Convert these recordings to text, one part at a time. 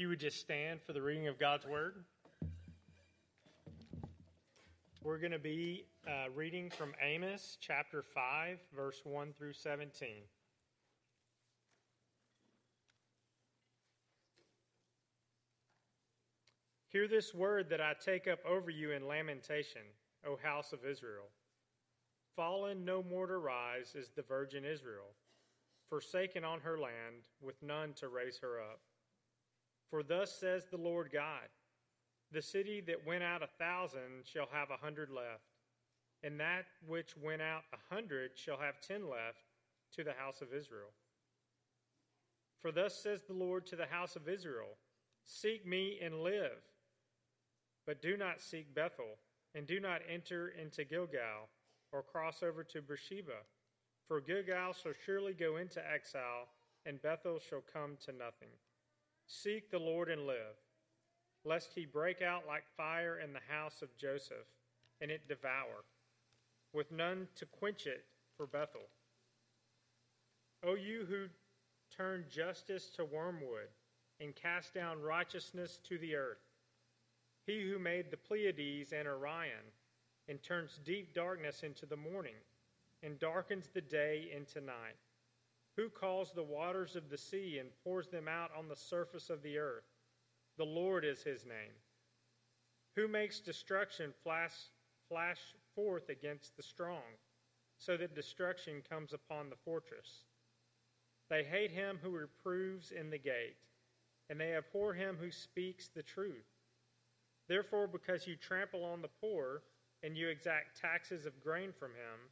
you would just stand for the reading of God's Word. We're going to be uh, reading from Amos chapter 5, verse 1 through 17. Hear this word that I take up over you in lamentation, O house of Israel. Fallen no more to rise is the virgin Israel, forsaken on her land, with none to raise her up. For thus says the Lord God The city that went out a thousand shall have a hundred left, and that which went out a hundred shall have ten left to the house of Israel. For thus says the Lord to the house of Israel Seek me and live. But do not seek Bethel, and do not enter into Gilgal, or cross over to Beersheba. For Gilgal shall surely go into exile, and Bethel shall come to nothing. Seek the Lord and live, lest he break out like fire in the house of Joseph, and it devour, with none to quench it for Bethel. O you who turn justice to wormwood, and cast down righteousness to the earth, he who made the Pleiades and Orion, and turns deep darkness into the morning, and darkens the day into night who calls the waters of the sea and pours them out on the surface of the earth? The Lord is his name. Who makes destruction flash, flash forth against the strong, so that destruction comes upon the fortress? They hate him who reproves in the gate, and they abhor him who speaks the truth. Therefore, because you trample on the poor, and you exact taxes of grain from him,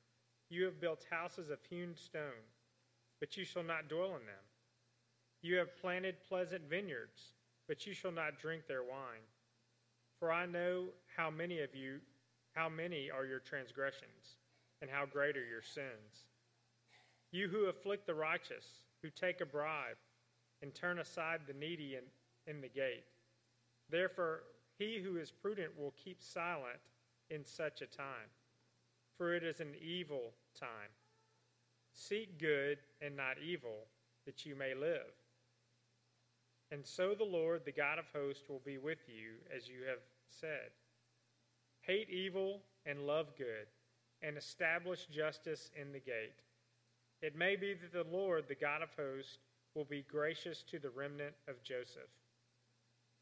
you have built houses of hewn stone but you shall not dwell in them. You have planted pleasant vineyards, but you shall not drink their wine. For I know how many of you, how many are your transgressions, and how great are your sins. You who afflict the righteous, who take a bribe, and turn aside the needy in, in the gate. Therefore, he who is prudent will keep silent in such a time, for it is an evil time. Seek good and not evil, that you may live. And so the Lord, the God of hosts, will be with you, as you have said. Hate evil and love good, and establish justice in the gate. It may be that the Lord, the God of hosts, will be gracious to the remnant of Joseph.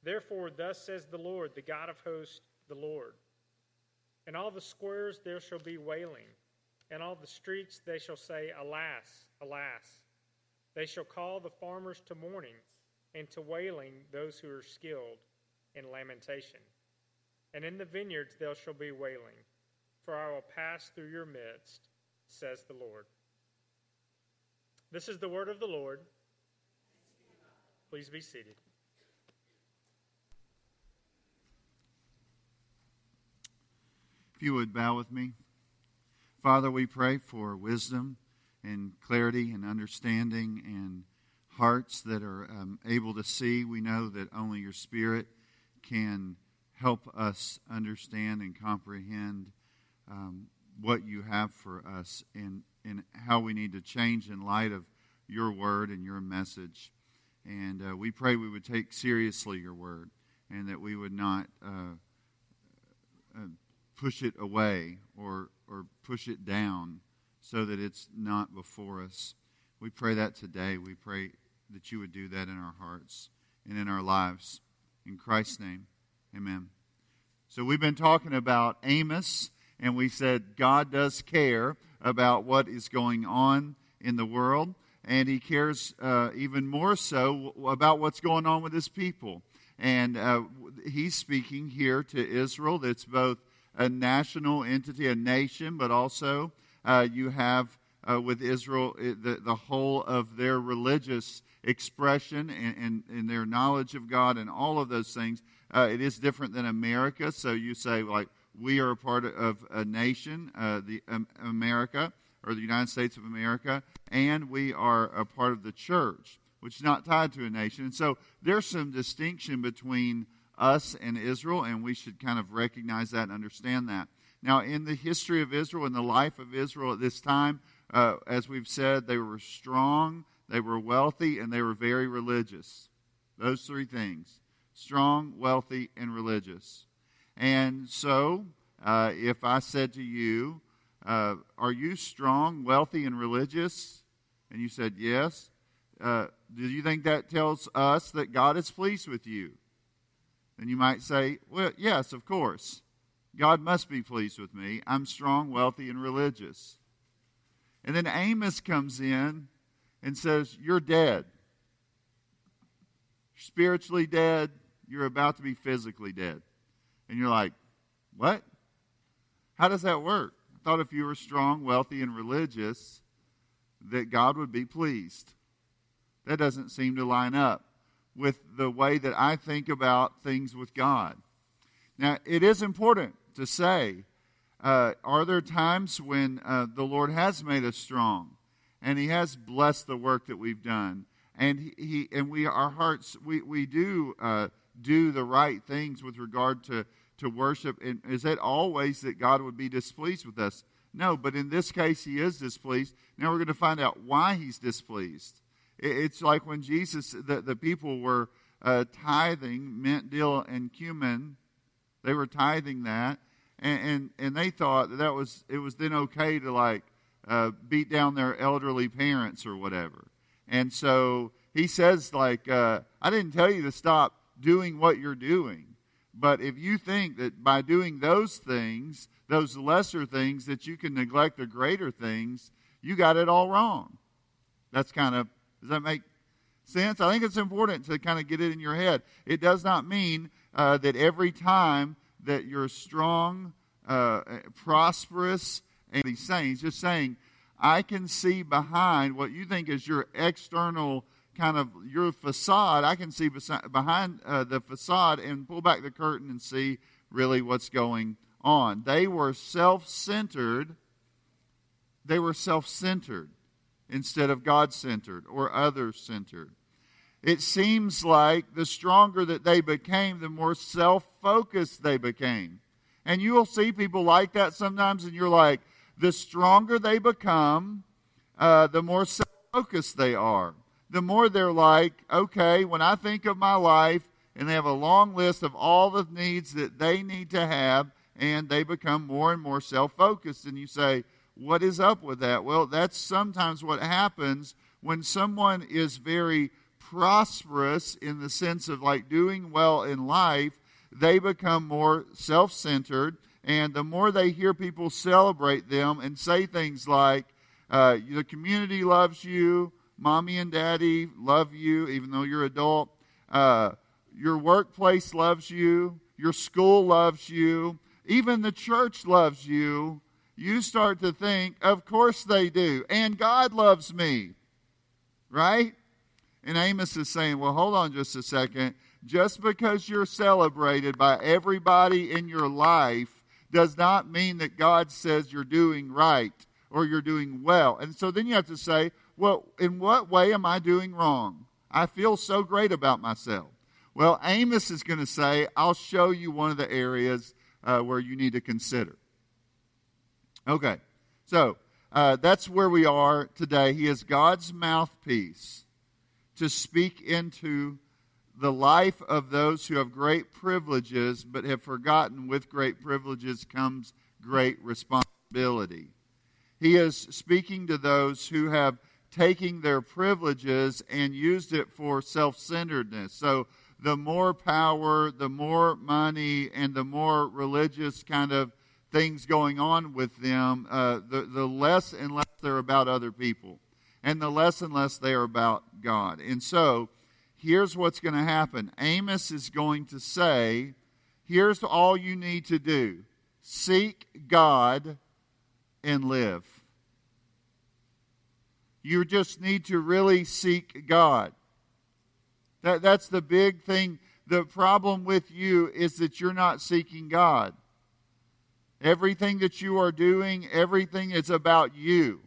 Therefore, thus says the Lord, the God of hosts, the Lord. In all the squares there shall be wailing and all the streets they shall say, Alas, alas. They shall call the farmers to mourning, and to wailing those who are skilled in lamentation. And in the vineyards there shall be wailing, for I will pass through your midst, says the Lord. This is the word of the Lord. Please be seated. If you would bow with me. Father, we pray for wisdom and clarity and understanding and hearts that are um, able to see. We know that only your Spirit can help us understand and comprehend um, what you have for us and, and how we need to change in light of your word and your message. And uh, we pray we would take seriously your word and that we would not uh, uh, push it away or, or push it down so that it's not before us. We pray that today. We pray that you would do that in our hearts and in our lives. In Christ's name, amen. So we've been talking about Amos, and we said God does care about what is going on in the world, and He cares uh, even more so about what's going on with His people. And uh, He's speaking here to Israel that's both a national entity, a nation, but also uh, you have uh, with Israel the, the whole of their religious expression and, and, and, their knowledge of God and all of those things. Uh, it is different than America. So you say, like, we are a part of a nation, uh, the um, America or the United States of America, and we are a part of the church, which is not tied to a nation. And so there's some distinction between us and Israel, and we should kind of recognize that and understand that. Now, in the history of Israel, in the life of Israel at this time, uh, as we've said, they were strong, they were wealthy, and they were very religious. Those three things strong, wealthy, and religious. And so, uh, if I said to you, uh, Are you strong, wealthy, and religious? And you said, Yes. Uh, do you think that tells us that God is pleased with you? Then you might say, Well, yes, of course. God must be pleased with me. I'm strong, wealthy, and religious. And then Amos comes in and says, You're dead. You're spiritually dead. You're about to be physically dead. And you're like, What? How does that work? I thought if you were strong, wealthy, and religious, that God would be pleased. That doesn't seem to line up with the way that I think about things with God. Now, it is important to say uh, are there times when uh, the Lord has made us strong and He has blessed the work that we've done? And he, and we our hearts we we do uh, do the right things with regard to to worship. And is it always that God would be displeased with us? No, but in this case, He is displeased. Now we're going to find out why He's displeased. It's like when Jesus, the, the people were uh, tithing mint, dill, and cumin. They were tithing that, and, and, and they thought that, that was it was then okay to like uh, beat down their elderly parents or whatever. And so he says like uh, I didn't tell you to stop doing what you're doing, but if you think that by doing those things, those lesser things, that you can neglect the greater things, you got it all wrong. That's kind of does that make sense? I think it's important to kind of get it in your head. It does not mean uh, that every time that you're strong, uh, prosperous, and these sayings, just saying, I can see behind what you think is your external kind of your facade. I can see behind uh, the facade and pull back the curtain and see really what's going on. They were self centered. They were self centered instead of God centered or other centered. It seems like the stronger that they became, the more self focused they became. And you will see people like that sometimes, and you're like, the stronger they become, uh, the more self focused they are. The more they're like, okay, when I think of my life, and they have a long list of all the needs that they need to have, and they become more and more self focused. And you say, what is up with that? Well, that's sometimes what happens when someone is very prosperous in the sense of like doing well in life, they become more self centered. And the more they hear people celebrate them and say things like, uh, the community loves you, mommy and daddy love you, even though you're adult, uh, your workplace loves you, your school loves you, even the church loves you, you start to think, of course they do. And God loves me. Right? And Amos is saying, well, hold on just a second. Just because you're celebrated by everybody in your life does not mean that God says you're doing right or you're doing well. And so then you have to say, well, in what way am I doing wrong? I feel so great about myself. Well, Amos is going to say, I'll show you one of the areas uh, where you need to consider. Okay, so uh, that's where we are today. He is God's mouthpiece to speak into the life of those who have great privileges but have forgotten with great privileges comes great responsibility. He is speaking to those who have taken their privileges and used it for self centeredness. So, the more power, the more money, and the more religious kind of things going on with them, uh, the, the less and less they're about other people, and the less and less they are about God. And so, here's what's going to happen Amos is going to say, Here's all you need to do seek God and live. You just need to really seek God. That, that's the big thing. The problem with you is that you're not seeking God. Everything that you are doing, everything is about you.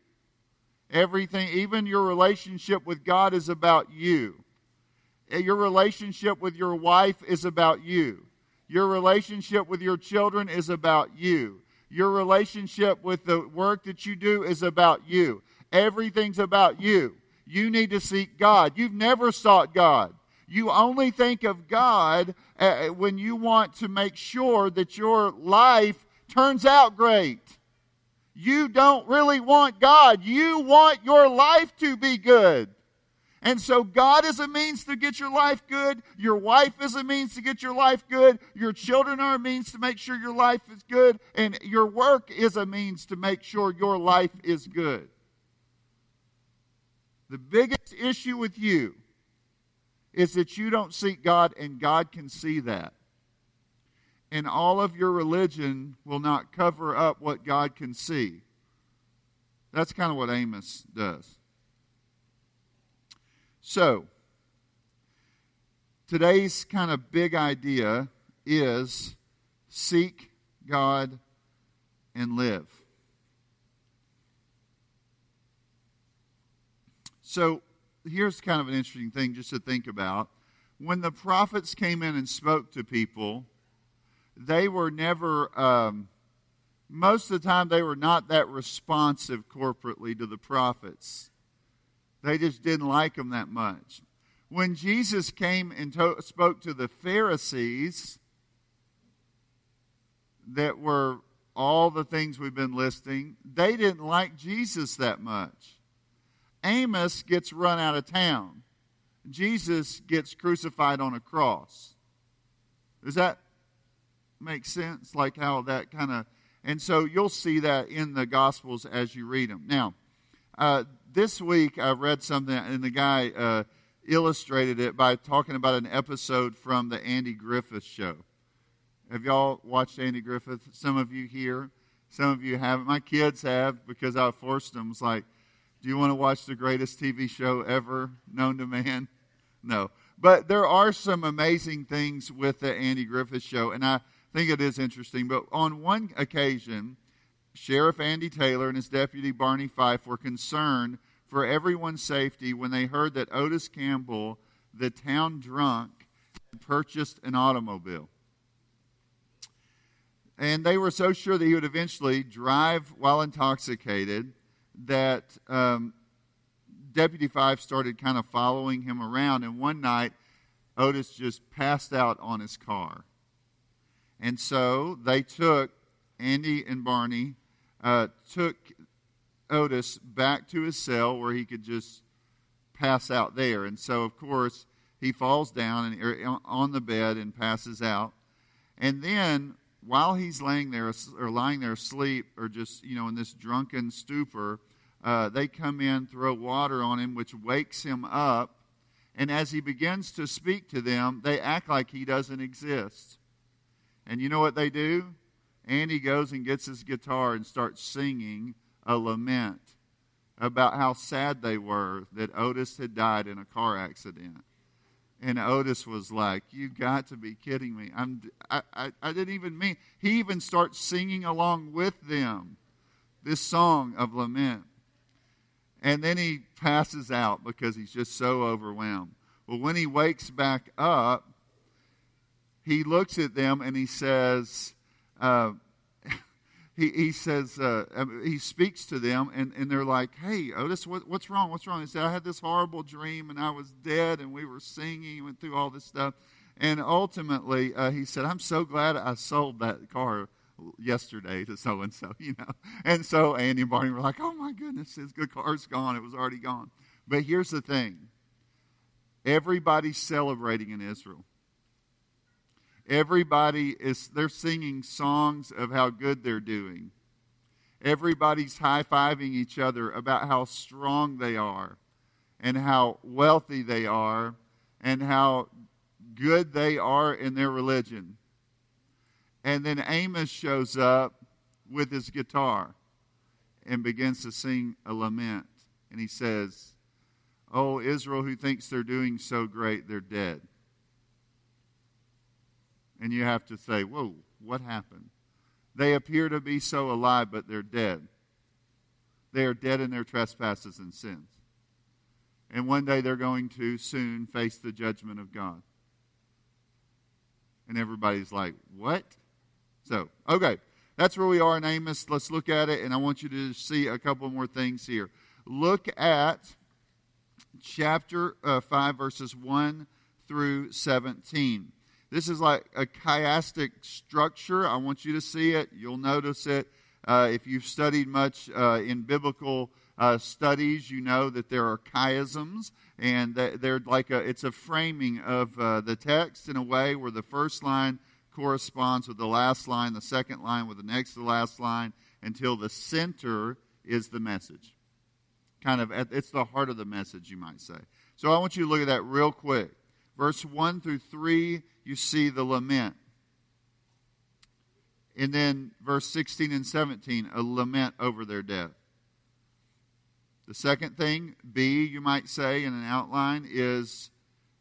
Everything, even your relationship with God, is about you. Your relationship with your wife is about you. Your relationship with your children is about you. Your relationship with the work that you do is about you. Everything's about you. You need to seek God. You've never sought God. You only think of God uh, when you want to make sure that your life turns out great. You don't really want God. You want your life to be good. And so God is a means to get your life good. Your wife is a means to get your life good. Your children are a means to make sure your life is good. And your work is a means to make sure your life is good. The biggest issue with you is that you don't seek God, and God can see that. And all of your religion will not cover up what God can see. That's kind of what Amos does. So, today's kind of big idea is seek God and live. So, here's kind of an interesting thing just to think about. When the prophets came in and spoke to people, they were never, um, most of the time, they were not that responsive corporately to the prophets. They just didn't like them that much. When Jesus came and to- spoke to the Pharisees, that were all the things we've been listing, they didn't like Jesus that much. Amos gets run out of town. Jesus gets crucified on a cross. Is that make sense? Like how that kind of. And so you'll see that in the Gospels as you read them. Now, uh, this week I read something, and the guy uh, illustrated it by talking about an episode from the Andy Griffith show. Have y'all watched Andy Griffith? Some of you here, some of you haven't. My kids have because I forced them. It's like, do you want to watch the greatest TV show ever known to man? No. But there are some amazing things with the Andy Griffith show, and I think it is interesting. But on one occasion, Sheriff Andy Taylor and his deputy Barney Fife were concerned for everyone's safety when they heard that Otis Campbell, the town drunk, had purchased an automobile. And they were so sure that he would eventually drive while intoxicated that um, Deputy Fife started kind of following him around. And one night, Otis just passed out on his car. And so they took Andy and Barney uh, took Otis back to his cell where he could just pass out there. And so, of course, he falls down and er, on the bed and passes out. And then, while he's laying there or lying there asleep or just you know in this drunken stupor, uh, they come in, throw water on him, which wakes him up. And as he begins to speak to them, they act like he doesn't exist. And you know what they do? Andy goes and gets his guitar and starts singing a lament about how sad they were that Otis had died in a car accident. And Otis was like, "You got to be kidding me! I'm, I, I, I didn't even mean." He even starts singing along with them this song of lament, and then he passes out because he's just so overwhelmed. Well, when he wakes back up, he looks at them and he says, uh, he, he says, uh, um, he speaks to them, and, and they're like, hey, Otis, what, what's wrong? What's wrong? He said, I had this horrible dream, and I was dead, and we were singing, and went through all this stuff. And ultimately, uh, he said, I'm so glad I sold that car yesterday to so and so, you know. And so Andy and Barney were like, oh my goodness, his good car's gone. It was already gone. But here's the thing everybody's celebrating in Israel. Everybody is, they're singing songs of how good they're doing. Everybody's high fiving each other about how strong they are and how wealthy they are and how good they are in their religion. And then Amos shows up with his guitar and begins to sing a lament. And he says, Oh, Israel, who thinks they're doing so great, they're dead and you have to say, Whoa, what happened? They appear to be so alive, but they're dead. They are dead in their trespasses and sins. And one day they're going to soon face the judgment of God. And everybody's like, What? So, okay, that's where we are in Amos. Let's look at it, and I want you to see a couple more things here. Look at chapter uh, 5, verses 1 through 17. This is like a chiastic structure. I want you to see it. You'll notice it. Uh, if you've studied much uh, in biblical uh, studies, you know that there are chiasms, and they're like a, it's a framing of uh, the text in a way where the first line corresponds with the last line, the second line with the next to the last line, until the center is the message. Kind of, at, it's the heart of the message, you might say. So I want you to look at that real quick. Verse 1 through 3, you see the lament. And then verse 16 and 17, a lament over their death. The second thing, B, you might say in an outline, is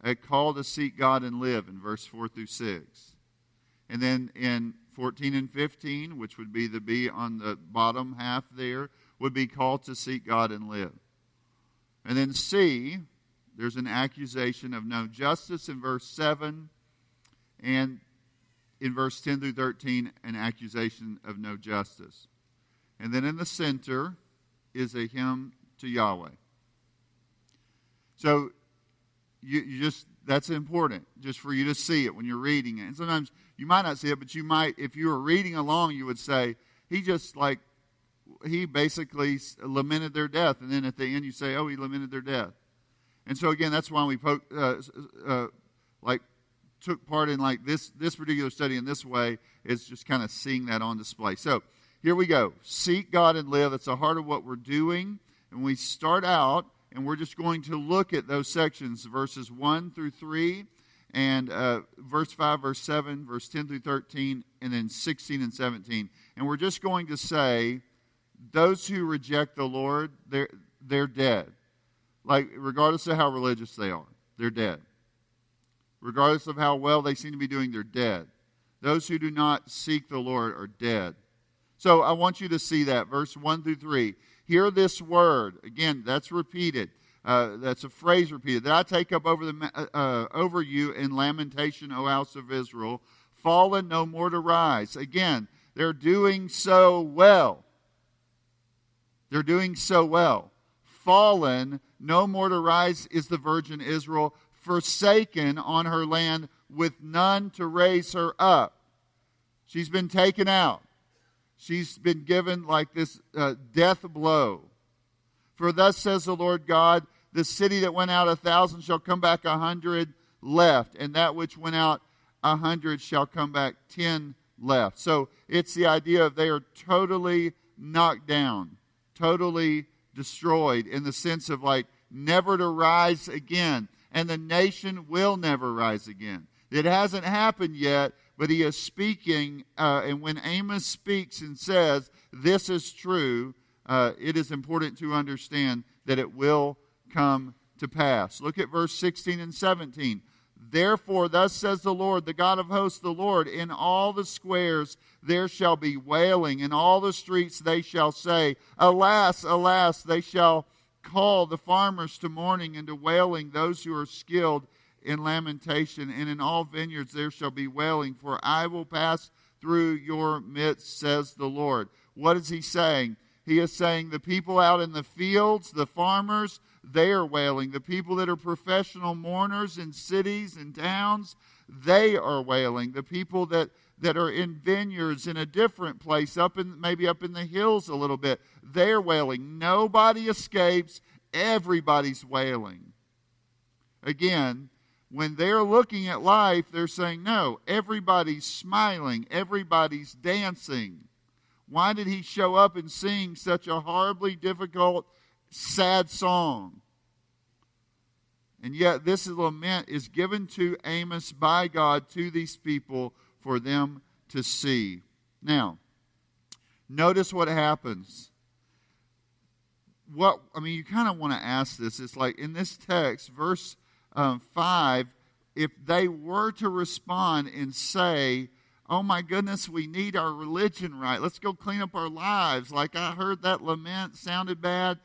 a call to seek God and live in verse 4 through 6. And then in 14 and 15, which would be the B on the bottom half there, would be called to seek God and live. And then C, there's an accusation of no justice in verse 7, and in verse 10 through 13, an accusation of no justice. And then in the center is a hymn to Yahweh. So you, you, just that's important just for you to see it when you're reading it. And sometimes you might not see it, but you might, if you were reading along, you would say, he just like, he basically lamented their death. And then at the end, you say, oh, he lamented their death. And so again, that's why we po- uh, uh, like took part in like this this particular study in this way is just kind of seeing that on display. So here we go. Seek God and live. That's the heart of what we're doing. And we start out, and we're just going to look at those sections, verses 1 through 3, and uh, verse 5, verse 7, verse 10 through 13, and then 16 and 17. And we're just going to say, those who reject the Lord, they're, they're dead. Like, regardless of how religious they are, they're dead. Regardless of how well they seem to be doing, they're dead. Those who do not seek the Lord are dead. So I want you to see that, verse 1 through 3. Hear this word. Again, that's repeated. Uh, that's a phrase repeated. That I take up over, the, uh, uh, over you in lamentation, O house of Israel. Fallen no more to rise. Again, they're doing so well. They're doing so well. Fallen no more to rise is the virgin Israel, forsaken on her land with none to raise her up. She's been taken out. She's been given like this uh, death blow. For thus says the Lord God, the city that went out a thousand shall come back a hundred left, and that which went out a hundred shall come back ten left. So it's the idea of they are totally knocked down, totally destroyed in the sense of like never to rise again. And the nation will never rise again. It hasn't happened yet, but he is speaking, uh, and when Amos speaks and says, This is true, uh, it is important to understand that it will come to pass. Look at verse 16 and 17. Therefore, thus says the Lord, the God of hosts, the Lord, in all the squares there shall be wailing, in all the streets they shall say, Alas, alas, they shall call the farmers to mourning and to wailing, those who are skilled in lamentation, and in all vineyards there shall be wailing, for I will pass through your midst, says the Lord. What is he saying? He is saying the people out in the fields, the farmers, they are wailing. The people that are professional mourners in cities and towns, they are wailing. The people that, that are in vineyards in a different place, up in maybe up in the hills a little bit, they're wailing. Nobody escapes, everybody's wailing. Again, when they're looking at life, they're saying, no, everybody's smiling, everybody's dancing. Why did he show up and sing such a horribly difficult, sad song? And yet, this lament is given to Amos by God to these people for them to see. Now, notice what happens. What I mean, you kind of want to ask this. It's like in this text, verse um, 5, if they were to respond and say, Oh my goodness, we need our religion right. Let's go clean up our lives. Like I heard that lament sounded bad.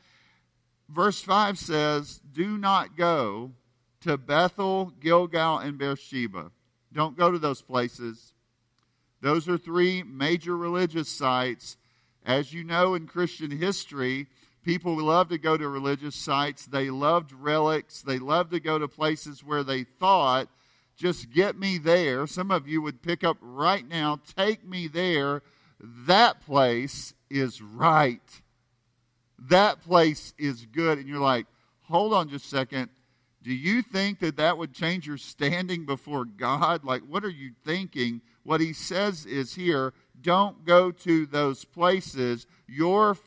Verse 5 says, Do not go to Bethel, Gilgal, and Beersheba. Don't go to those places. Those are three major religious sites. As you know in Christian history, People love to go to religious sites. They loved relics. They loved to go to places where they thought just get me there. Some of you would pick up right now, take me there. That place is right. That place is good. And you're like, hold on just a second. Do you think that that would change your standing before God? Like, what are you thinking? What he says is here don't go to those places. Your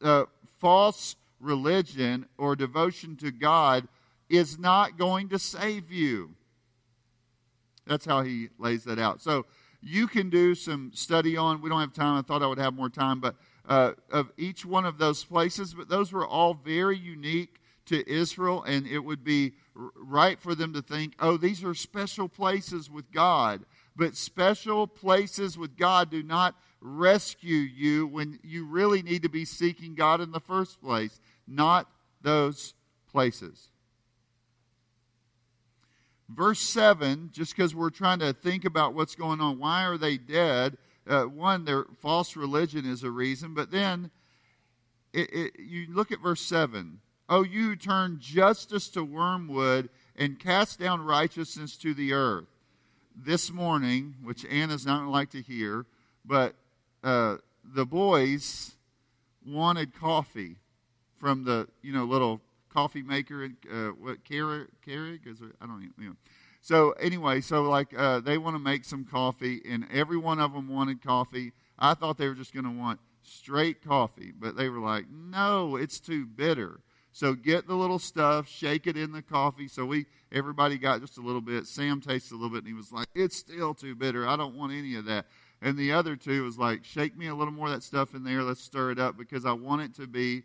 uh, false religion or devotion to God is not going to save you. That's how he lays that out. So you can do some study on. We don't have time. I thought I would have more time, but uh, of each one of those places. But those were all very unique to Israel, and it would be right for them to think, oh, these are special places with God. But special places with God do not rescue you when you really need to be seeking God in the first place, not those places. Verse 7, just because we're trying to think about what's going on, why are they dead? Uh, one, their false religion is a reason, but then it, it, you look at verse 7. Oh, you turn justice to wormwood and cast down righteousness to the earth. This morning, which Anna's not like to hear, but uh, the boys wanted coffee from the you know little coffee maker uh, what Keurig, Keurig is? I don't even you know. So anyway, so like uh, they want to make some coffee, and every one of them wanted coffee. I thought they were just going to want straight coffee, but they were like, no, it's too bitter. So get the little stuff, shake it in the coffee. So we everybody got just a little bit. Sam tasted a little bit, and he was like, "It's still too bitter. I don't want any of that." And the other two was like, "Shake me a little more of that stuff in there. Let's stir it up because I want it to be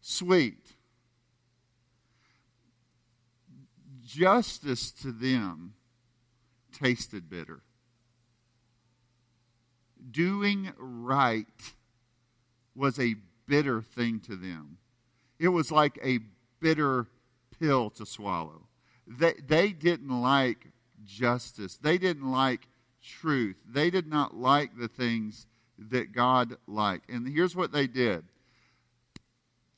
sweet." Justice to them tasted bitter. Doing right was a bitter thing to them it was like a bitter pill to swallow. They, they didn't like justice, they didn't like truth, they did not like the things that God liked. And here's what they did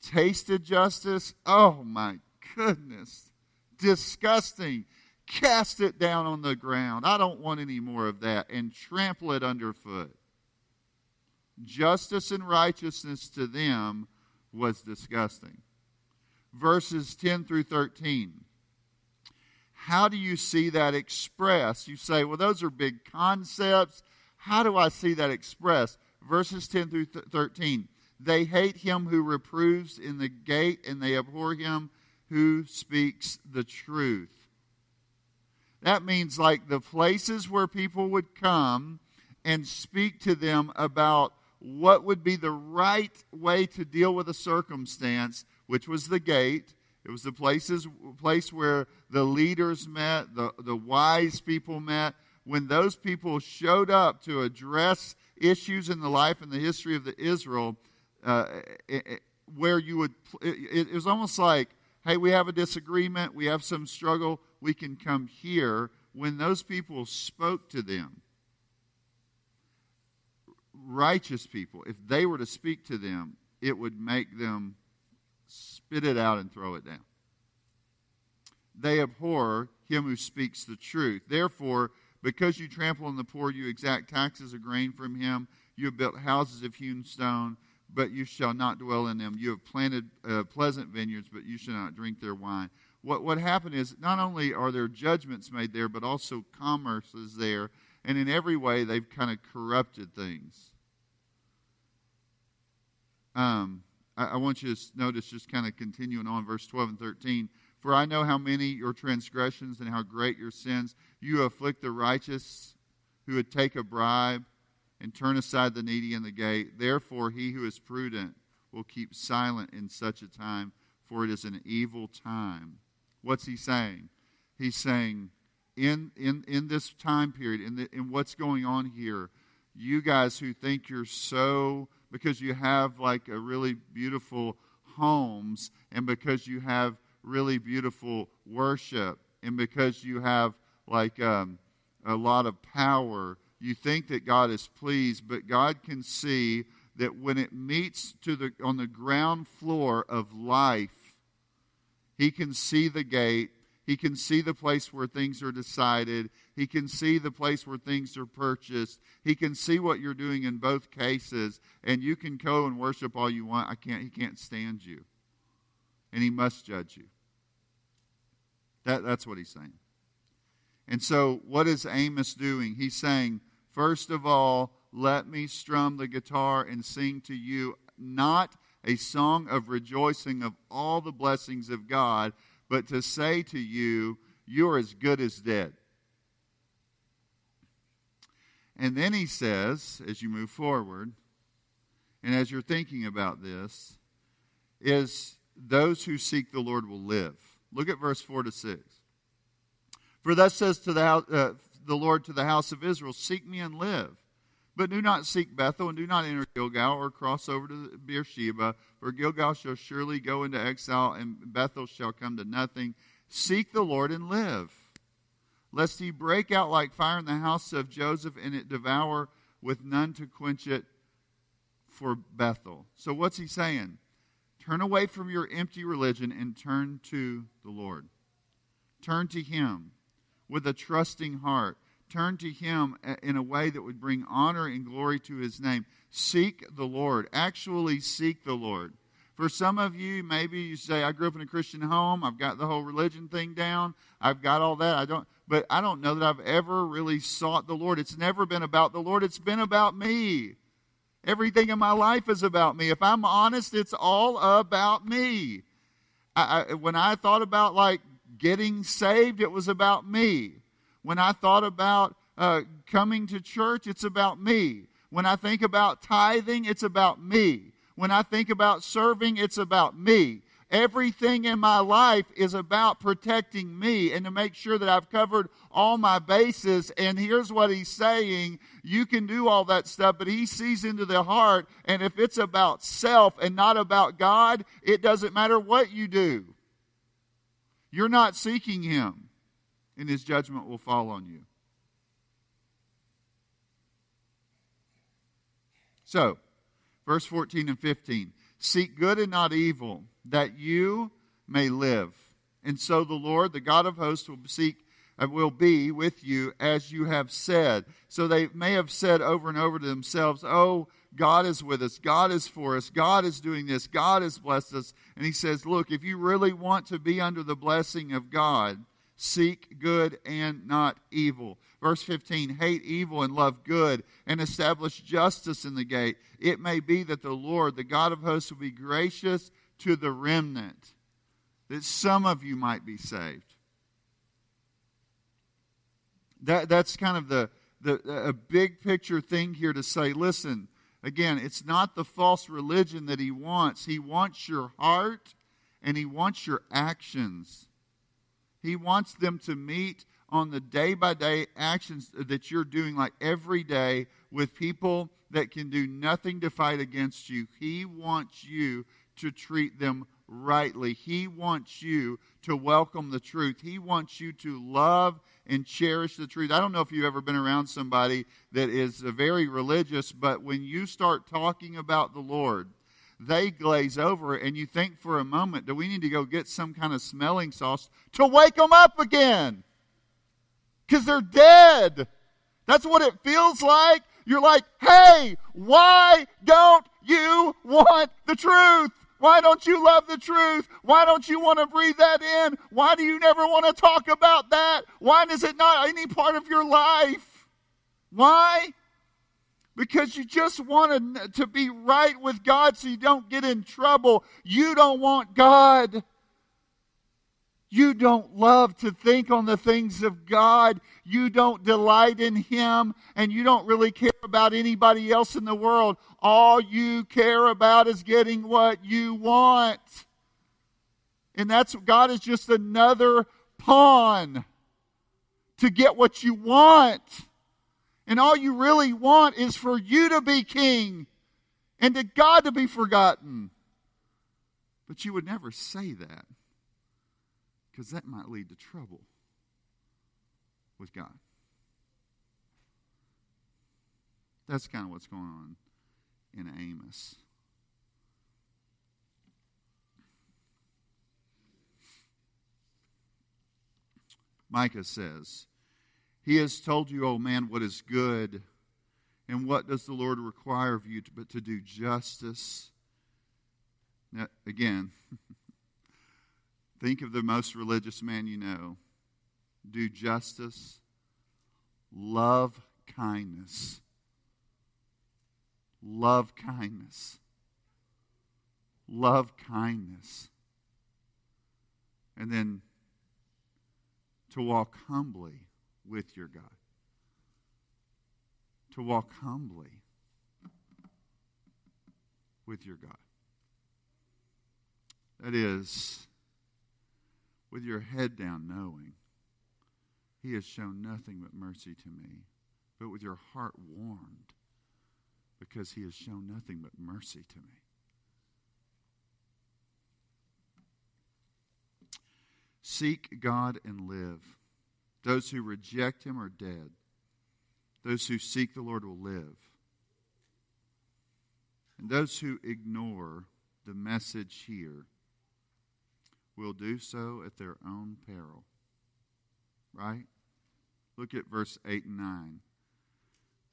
tasted justice. Oh my goodness. Disgusting. Cast it down on the ground. I don't want any more of that. And trample it underfoot. Justice and righteousness to them was disgusting. Verses 10 through 13. How do you see that expressed? You say, well, those are big concepts. How do I see that expressed? Verses 10 through 13. They hate him who reproves in the gate, and they abhor him who speaks the truth. That means like the places where people would come and speak to them about what would be the right way to deal with a circumstance, which was the gate. It was the places, place where the leaders met, the, the wise people met. When those people showed up to address issues in the life and the history of the Israel, uh, it, it, where you would, it, it was almost like, hey, we have a disagreement, we have some struggle, we can come here. When those people spoke to them, righteous people, if they were to speak to them, it would make them spit it out and throw it down. They abhor him who speaks the truth. Therefore, because you trample on the poor, you exact taxes of grain from him. You have built houses of hewn stone, but you shall not dwell in them. You have planted uh, pleasant vineyards, but you shall not drink their wine. What, what happened is not only are there judgments made there, but also commerce is there. And in every way, they've kind of corrupted things um, I, I, want you to notice, just kind of continuing on, verse 12 and 13. For I know how many your transgressions and how great your sins. You afflict the righteous who would take a bribe and turn aside the needy in the gate. Therefore, he who is prudent will keep silent in such a time, for it is an evil time. What's he saying? He's saying, in, in, in this time period, in, the, in what's going on here, you guys who think you're so because you have like a really beautiful homes and because you have really beautiful worship and because you have like um, a lot of power you think that god is pleased but god can see that when it meets to the on the ground floor of life he can see the gate He can see the place where things are decided. He can see the place where things are purchased. He can see what you're doing in both cases. And you can go and worship all you want. I can't, he can't stand you. And he must judge you. That, that's what he's saying. And so, what is Amos doing? He's saying, first of all, let me strum the guitar and sing to you not a song of rejoicing of all the blessings of God, but to say to you, you're as good as dead. And then he says, as you move forward, and as you're thinking about this, is those who seek the Lord will live. Look at verse 4 to 6. For thus says to the, uh, the Lord to the house of Israel, Seek me and live. But do not seek Bethel, and do not enter Gilgal, or cross over to Beersheba, for Gilgal shall surely go into exile, and Bethel shall come to nothing. Seek the Lord and live, lest he break out like fire in the house of Joseph, and it devour with none to quench it for Bethel. So what's he saying? Turn away from your empty religion and turn to the Lord. Turn to him with a trusting heart. Turn to Him uh, in a way that would bring honor and glory to His name. Seek the Lord. Actually, seek the Lord. For some of you, maybe you say, I grew up in a Christian home. I've got the whole religion thing down. I've got all that. I don't, but I don't know that I've ever really sought the Lord. It's never been about the Lord. It's been about me. Everything in my life is about me. If I'm honest, it's all about me. I, I, when I thought about like getting saved, it was about me. When I thought about uh, coming to church, it's about me. When I think about tithing, it's about me. When I think about serving, it's about me. Everything in my life is about protecting me and to make sure that I've covered all my bases. And here's what he's saying you can do all that stuff, but he sees into the heart. And if it's about self and not about God, it doesn't matter what you do. You're not seeking him, and his judgment will fall on you. So, verse 14 and 15 Seek good and not evil, that you may live. And so the Lord, the God of hosts, will seek uh, will be with you as you have said. So they may have said over and over to themselves, Oh, God is with us. God is for us. God is doing this. God has blessed us. And he says, Look, if you really want to be under the blessing of God, seek good and not evil. Verse 15 Hate evil and love good, and establish justice in the gate. It may be that the Lord, the God of hosts, will be gracious to the remnant, that some of you might be saved. That, that's kind of the, the a big picture thing here to say listen Again, it's not the false religion that he wants. He wants your heart and he wants your actions. He wants them to meet on the day by day actions that you're doing, like every day, with people that can do nothing to fight against you. He wants you to treat them rightly. He wants you to welcome the truth. He wants you to love and cherish the truth. I don't know if you've ever been around somebody that is very religious, but when you start talking about the Lord, they glaze over and you think for a moment, do we need to go get some kind of smelling sauce to wake them up again? Because they're dead. That's what it feels like. You're like, hey, why don't you want the truth? Why don't you love the truth? Why don't you want to breathe that in? Why do you never want to talk about that? Why is it not any part of your life? Why? Because you just want to be right with God so you don't get in trouble. You don't want God. You don't love to think on the things of God. You don't delight in Him, and you don't really care about anybody else in the world. All you care about is getting what you want. And that's God is just another pawn to get what you want. And all you really want is for you to be king and to God to be forgotten. But you would never say that because that might lead to trouble with God. That's kind of what's going on in Amos. Micah says. He has told you, O man, what is good. And what does the Lord require of you to, but to do justice? Now, again, think of the most religious man you know. Do justice, love kindness. Love kindness. Love kindness. And then to walk humbly with your God. To walk humbly with your God. That is, with your head down, knowing He has shown nothing but mercy to me, but with your heart warmed, because He has shown nothing but mercy to me. Seek God and live. Those who reject him are dead. Those who seek the Lord will live. And those who ignore the message here will do so at their own peril. Right? Look at verse 8 and 9.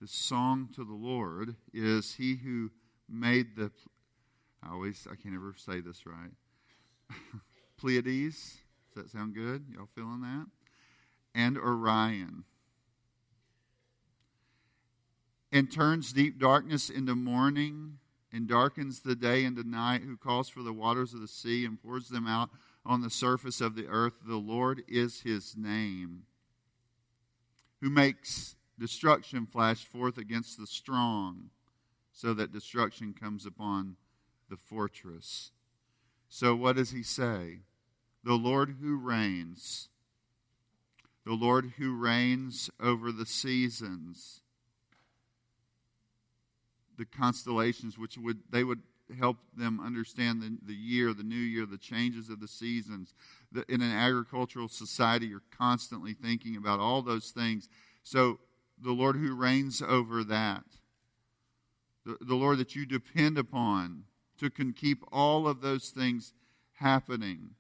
The song to the Lord is He who made the. I always, I can't ever say this right. Pleiades. Does that sound good? Y'all feeling that? And Orion, and turns deep darkness into morning, and darkens the day into night, who calls for the waters of the sea and pours them out on the surface of the earth. The Lord is his name, who makes destruction flash forth against the strong, so that destruction comes upon the fortress. So, what does he say? The Lord who reigns the Lord who reigns over the seasons, the constellations, which would they would help them understand the, the year, the new year, the changes of the seasons. The, in an agricultural society, you're constantly thinking about all those things. So the Lord who reigns over that, the, the Lord that you depend upon to can keep all of those things happening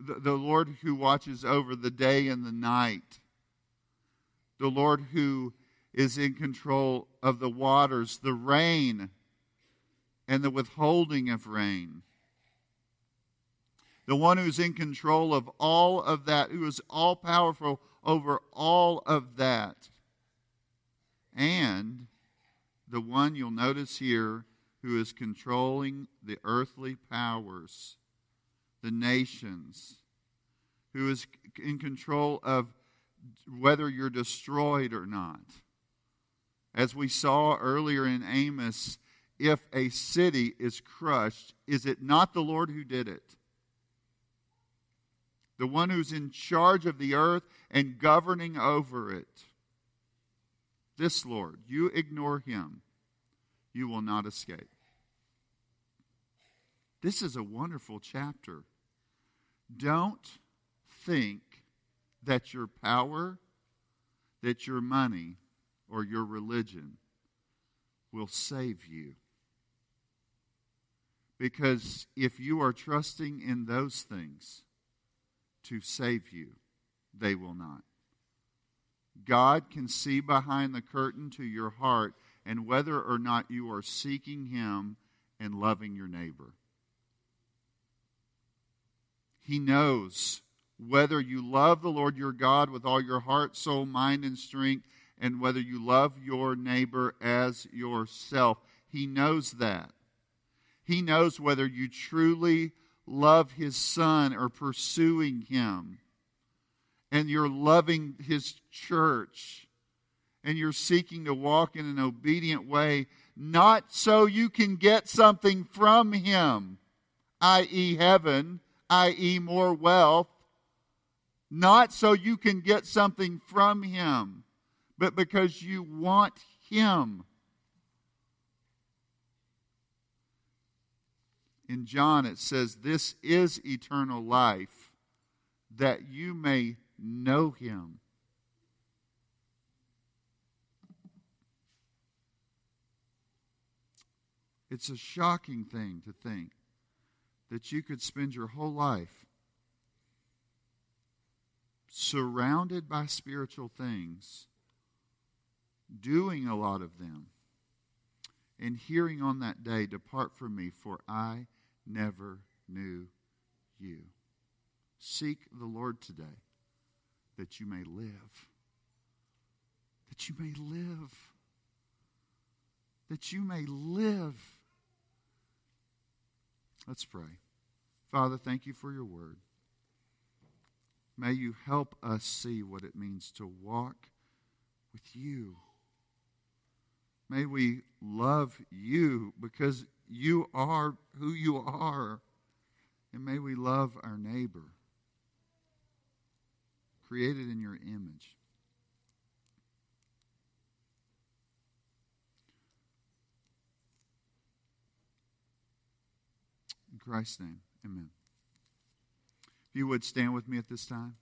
the, the Lord who watches over the day and the night, the Lord who is in control of the waters, the rain, and the withholding of rain. The one who's in control of all of that, who is all powerful over all of that. And the one you'll notice here who is controlling the earthly powers the nations, who is in control of whether you're destroyed or not. As we saw earlier in Amos, if a city is crushed, is it not the Lord who did it? The one who's in charge of the earth and governing over it. This Lord, you ignore him, you will not escape. This is a wonderful chapter. Don't think that your power, that your money, or your religion will save you. Because if you are trusting in those things to save you, they will not. God can see behind the curtain to your heart and whether or not you are seeking Him and loving your neighbor. He knows whether you love the Lord your God with all your heart, soul, mind, and strength, and whether you love your neighbor as yourself. He knows that. He knows whether you truly love his son or pursuing him. And you're loving his church. And you're seeking to walk in an obedient way, not so you can get something from him, i.e., heaven i.e., more wealth, not so you can get something from Him, but because you want Him. In John, it says, This is eternal life, that you may know Him. It's a shocking thing to think that you could spend your whole life surrounded by spiritual things, doing a lot of them, and hearing on that day, Depart from me, for I never knew you. Seek the Lord today that you may live. That you may live. That you may live. Let's pray. Father, thank you for your word. May you help us see what it means to walk with you. May we love you because you are who you are. And may we love our neighbor, created in your image. In Christ's name, amen. If you would stand with me at this time.